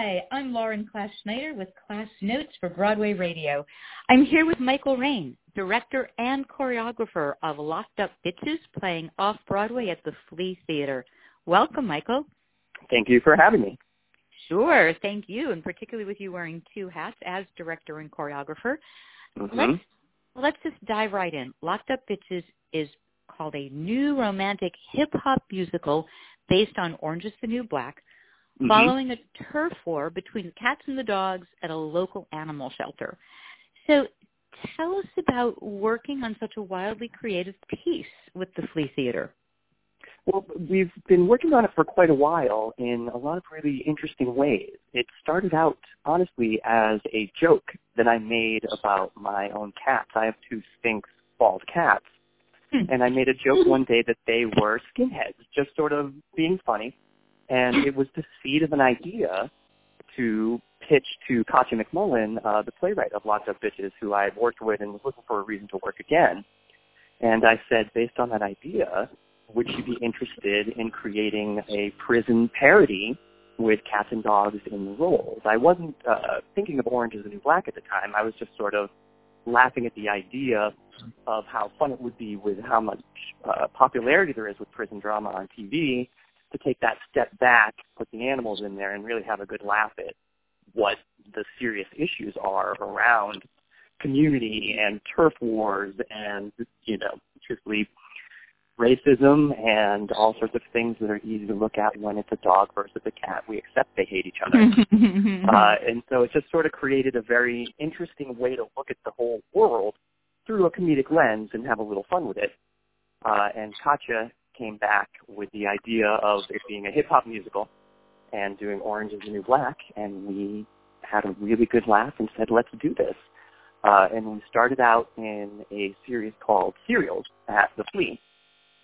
Hi, I'm Lauren Class Schneider with Class Notes for Broadway Radio. I'm here with Michael Raine, director and choreographer of Locked Up Bitches, playing off-Broadway at the Flea Theater. Welcome, Michael. Thank you for having me. Sure, thank you, and particularly with you wearing two hats as director and choreographer. Mm-hmm. Let's let's just dive right in. Locked Up Bitches is called a new romantic hip hop musical based on Orange is the New Black, Mhm. following a turf war between the cats and the dogs at a local animal shelter. So tell us about working on such a wildly creative piece with the Flea Theater. Well, we've been working on it for quite a while in a lot of really interesting ways. It started out, honestly, as a joke that I made about my own cats. I have two Sphynx bald cats. Hmm. And I made a joke one day that they were skinheads, just sort of being funny. And it was the seed of an idea to pitch to Catya McMullen, uh, the playwright of Locked Up Bitches, who I had worked with and was looking for a reason to work again. And I said, based on that idea, would you be interested in creating a prison parody with cats and dogs in the roles? I wasn't uh, thinking of Orange is the New Black at the time. I was just sort of laughing at the idea of how fun it would be with how much uh, popularity there is with prison drama on TV to take that step back, put the animals in there, and really have a good laugh at what the serious issues are around community and turf wars and, you know, truthfully, racism and all sorts of things that are easy to look at when it's a dog versus a cat. We accept they hate each other. uh, and so it just sort of created a very interesting way to look at the whole world through a comedic lens and have a little fun with it. Uh, and Catya came back with the idea of it being a hip hop musical and doing Orange is the New Black, and we had a really good laugh and said, let's do this. Uh, and we started out in a series called Serials at the Flea,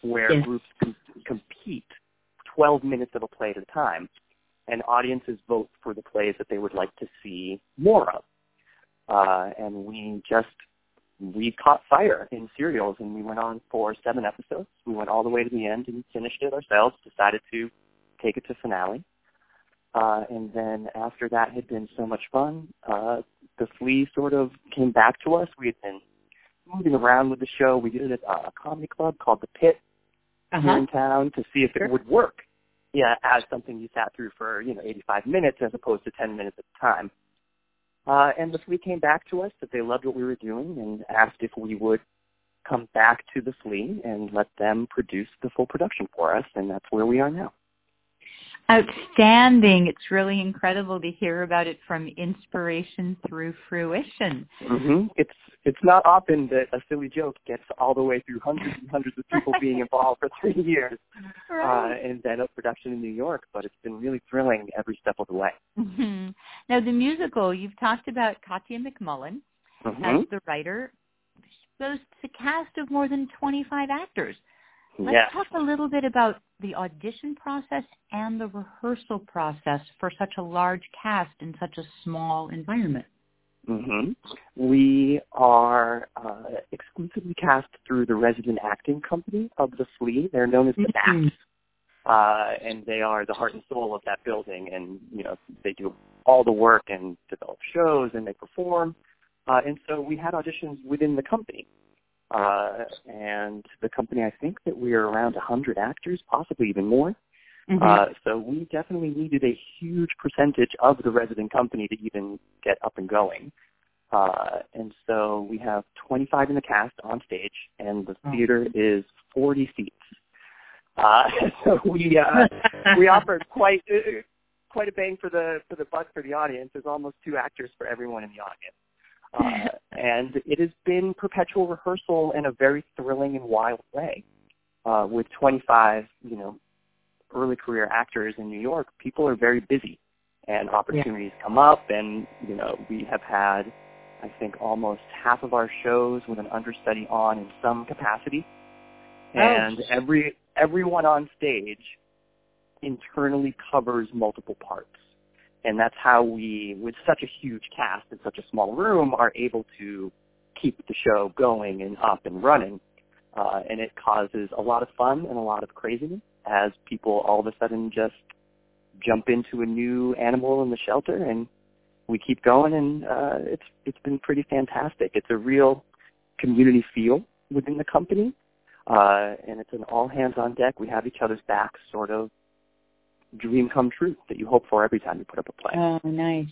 where Yes. groups com- compete 12 minutes of a play at a time, and audiences vote for the plays that they would like to see more of. Uh, and we just we caught fire in serials, and we went on for seven episodes. We went all the way to the end and finished it ourselves. Decided to take it to finale. Uh, and then after that had been so much fun, uh, the flea sort of came back to us. We had been moving around with the show. We did it at a comedy club called The Pit here in town to see if it would work. Yeah, as something you sat through for you know 85 minutes as opposed to 10 minutes at a time. Uh, and the flea came back to us that they loved what we were doing and asked if we would come back to the flea and let them produce the full production for us, and that's where we are now. Outstanding. It's really incredible to hear about it from inspiration through fruition. hmm It's it's not often that a silly joke gets all the way through hundreds and hundreds of people being involved for three years uh, and then a production in New York, but it's been really thrilling every step of the way. hmm Now, the musical, you've talked about Catya McMullen Mhm. as the writer, boasts a cast of more than 25 actors. Let's Yes. talk a little bit about the audition process and the rehearsal process for such a large cast in such a small environment. hmm We are uh, exclusively cast through the resident acting company of the Flea. They're known as the Mhm. Bats, uh, and they are the heart and soul of that building. And you know, they do all the work and develop shows and they perform. Uh, and so we had auditions within the company. Uh, and the company, I think that we are around 100 actors, possibly even more. Mm-hmm. Uh, so we definitely needed a huge percentage of the resident company to even get up and going. Uh, and so we have 25 in the cast on stage, and the Oh. theater is 40 seats. Uh, so we uh, we offered quite uh, quite a bang for the for the buck for the audience. There's almost two actors for everyone in the audience. Uh, and it has been perpetual rehearsal in a very thrilling and wild way. Uh, with 25, you know, early career actors in New York, people are very busy, and opportunities come up. And you know, we have had, I think, almost half of our shows with an understudy on in some capacity, and every everyone on stage internally covers multiple parts. And that's how we, with such a huge cast in such a small room, are able to keep the show going and up and running. Uh, and it causes a lot of fun and a lot of craziness as people all of a sudden just jump into a new animal in the shelter and we keep going and uh, it's it's been pretty fantastic. It's a real community feel within the company. Uh, and it's an all hands on deck. We have each other's backs sort of dream come true that you hope for every time you put up a play. Oh, nice.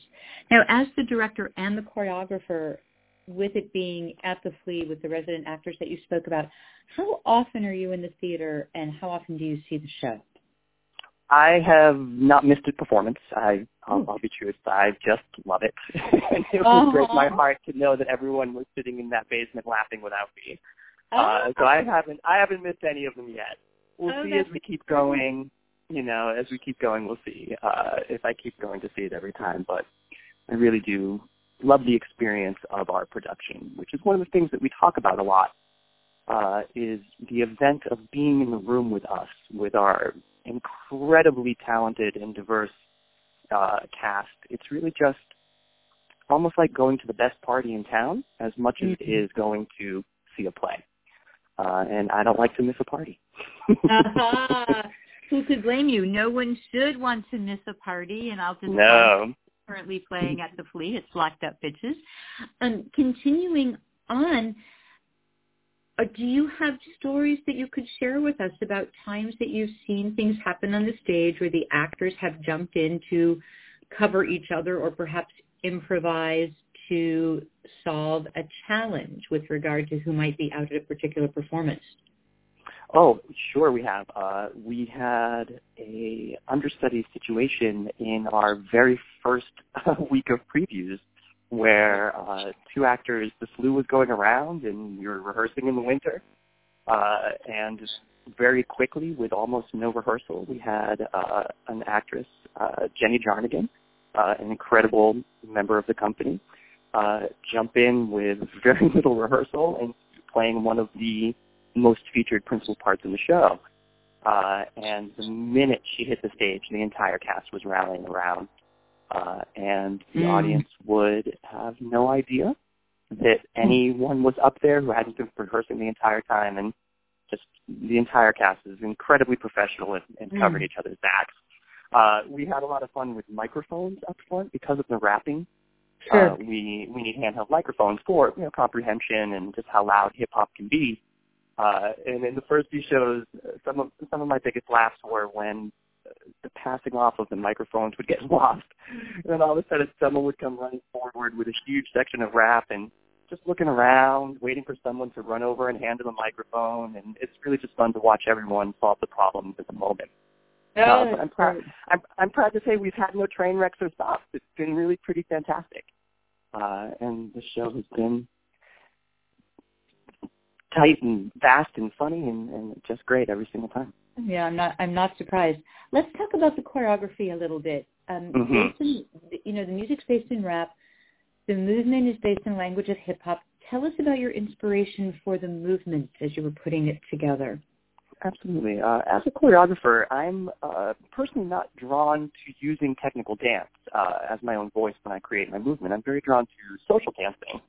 Now, as the director and the choreographer, with it being at the Flea with the resident actors that you spoke about, how often are you in the theater and how often do you see the show? I have not missed a performance. I, I'll, I'll be truthful. I just love it. and it would break my heart to know that everyone was sitting in that basement laughing without me. Uh, so I haven't, I haven't missed any of them yet. We'll oh, see as we keep going. You know, as we keep going, we'll see uh, if I keep going to see it every time. But I really do love the experience of our production, which is one of the things that we talk about a lot. Uh, is the event of being in the room with us, with our incredibly talented and diverse uh, cast. It's really just almost like going to the best party in town as much as it Mm-hmm. is going to see a play. Uh, and I don't like to miss a party. uh-huh. Who could blame you? No one should want to miss a party, and I'll just no. currently playing at the Flea. It's Locked Up Bitches. Um, continuing on, uh, do you have stories that you could share with us about times that you've seen things happen on the stage where the actors have jumped in to cover each other or perhaps improvise to solve a challenge with regard to who might be out at a particular performance? Oh, sure we have. Uh, we had a understudy situation in our very first week of previews where uh, two actors, the flu was going around and we were rehearsing in the winter. Uh, and very quickly, with almost no rehearsal, we had uh, an actress, uh, Jenny Jarnigan, uh, an incredible member of the company, uh, jump in with very little rehearsal and playing one of the most featured principal parts in the show. Uh, and the minute she hit the stage, the entire cast was rallying around. Uh, and the Mm. audience would have no idea that anyone was up there who hadn't been rehearsing the entire time. And just the entire cast is incredibly professional and, and covered Mm. each other's backs. Uh, we had a lot of fun with microphones up front because of the rapping. Sure. Uh, we we need handheld microphones for you know comprehension and just how loud hip hop can be. Uh, and in the first few shows, uh, some of some of my biggest laughs were when uh, the passing off of the microphones would get lost, and then all of a sudden someone would come running forward with a huge section of rap and just looking around, waiting for someone to run over and hand them a microphone, and it's really just fun to watch everyone solve the problems at the moment. Uh, but I'm proud. I'm, I'm proud to say we've had no train wrecks or stops. It's been really pretty fantastic, uh, and the show has been tight and fast and funny and, and just great every single time. Yeah, I'm not. I'm not surprised. Let's talk about the choreography a little bit. Um, Mhm. based in, you know, the music's based in rap. The movement is based in language of hip hop. Tell us about your inspiration for the movement as you were putting it together. Absolutely. Uh, as a choreographer, I'm uh, personally not drawn to using technical dance uh, as my own voice when I create my movement. I'm very drawn to social dancing.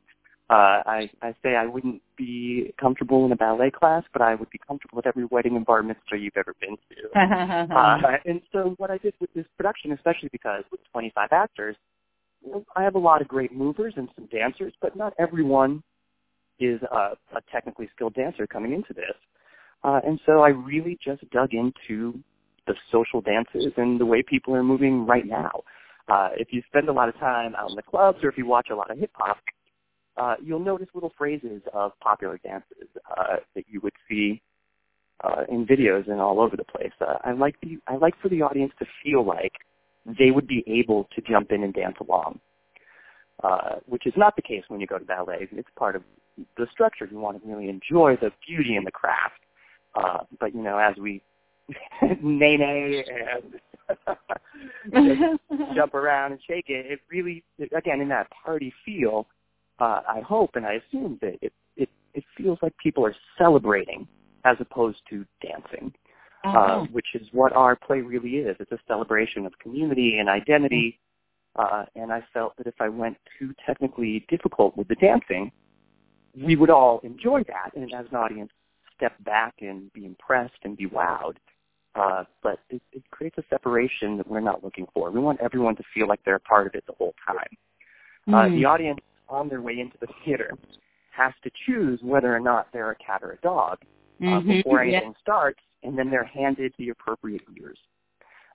Uh, I, I say I wouldn't be comfortable in a ballet class, but I would be comfortable at every wedding and bar mitzvah you've ever been to. Uh, and so what I did with this production, especially because with 25 actors, you know, I have a lot of great movers and some dancers, but not everyone is a, a technically skilled dancer coming into this. Uh, and so I really just dug into the social dances and the way people are moving right now. Uh, if you spend a lot of time out in the clubs or if you watch a lot of hip hop, uh, you'll notice little phrases of popular dances uh, that you would see uh, in videos and all over the place. Uh, I like the I like for the audience to feel like they would be able to jump in and dance along, uh, which is not the case when you go to ballet. It's part of the structure. You want to really enjoy the beauty and the craft. Uh, but you know, as we nae nae and jump around and shake it, it really again in that party feel. Uh, I hope and I assume that it, it it feels like people are celebrating as opposed to dancing, Uh-huh. uh, which is what our play really is. It's a celebration of community and identity. Uh, and I felt that if I went too technically difficult with the dancing, we would all enjoy that, and as an audience, step back and be impressed and be wowed. uh, but it, it creates a separation that we're not looking for. We want everyone to feel like they're a part of it the whole time. Mm. Uh, hmm. the audience on their way into the theater has to choose whether or not they're a cat or a dog uh, mm-hmm. before anything yeah. starts, and then they're handed the appropriate ears.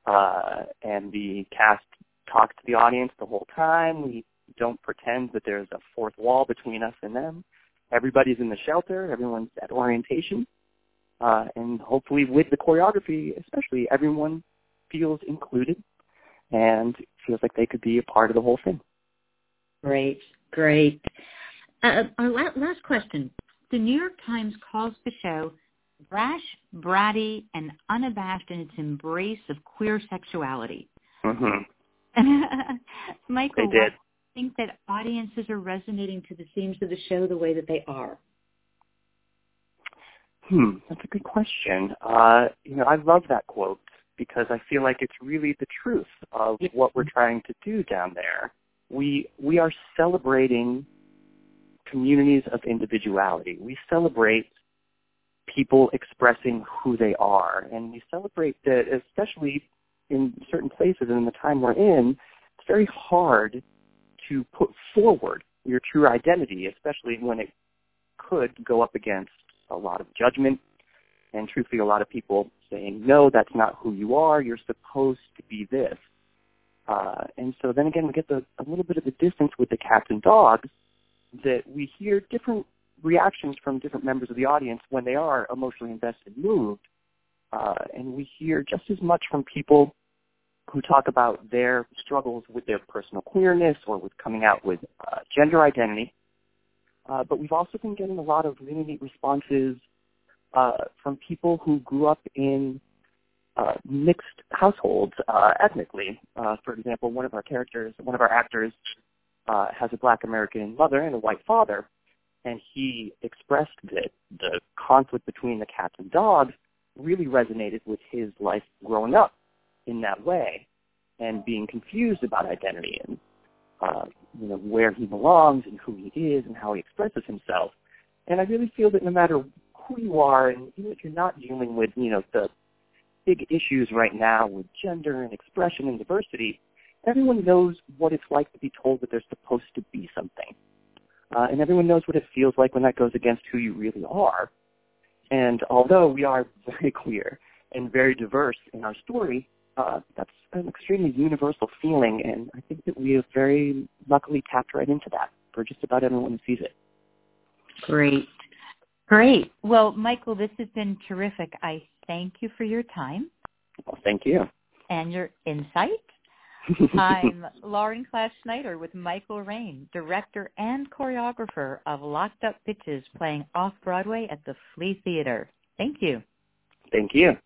Uh, and the cast talks to the audience the whole time. We don't pretend that there's a fourth wall between us and them. Everybody's in the shelter. Everyone's at orientation. Uh, and hopefully with the choreography, especially, everyone feels included and feels like they could be a part of the whole thing. Great, great. Uh, our last question. The New York Times calls the show brash, bratty, and unabashed in its embrace of queer sexuality. Mm-hmm. Michael, they did. think that audiences are resonating to the themes of the show the way that they are? Hmm, that's a good question. Uh, you know, I love that quote because I feel like it's really the truth of what we're trying to do down there. We we are celebrating communities of individuality. We celebrate people expressing who they are, and we celebrate that, especially in certain places and in the time we're in. It's very hard to put forward your true identity, especially when it could go up against a lot of judgment and truthfully a lot of people saying, no, that's not who you are. You're supposed to be this. Uh, and so then again, we get the, a little bit of the distance with the cats and dogs that we hear different reactions from different members of the audience when they are emotionally invested, moved. Uh, and we hear just as much from people who talk about their struggles with their personal queerness or with coming out with uh, gender identity. Uh, but we've also been getting a lot of really neat responses uh, from people who grew up in uh, mixed households uh, ethnically. Uh, for example, one of our characters, one of our actors, uh, has a black American mother and a white father, and he expressed that the conflict between the cats and dogs really resonated with his life growing up in that way and being confused about identity and uh, you know where he belongs and who he is and how he expresses himself. And I really feel that no matter who you are, and even if you're not dealing with you know the big issues right now with gender and expression and diversity, everyone knows what it's like to be told that they're supposed to be something. Uh, and everyone knows what it feels like when that goes against who you really are. And although we are very queer and very diverse in our story, uh, that's an extremely universal feeling, and I think that we have very luckily tapped right into that for just about everyone who sees it. Great. Great. Well, Michael, this has been terrific. I thank you for your time. Well, thank you. And your insight. I'm Lauren Class Schneider with Michael Raine, director and choreographer of Locked Up Bitches playing off-Broadway at the Flea Theater. Thank you. Thank you.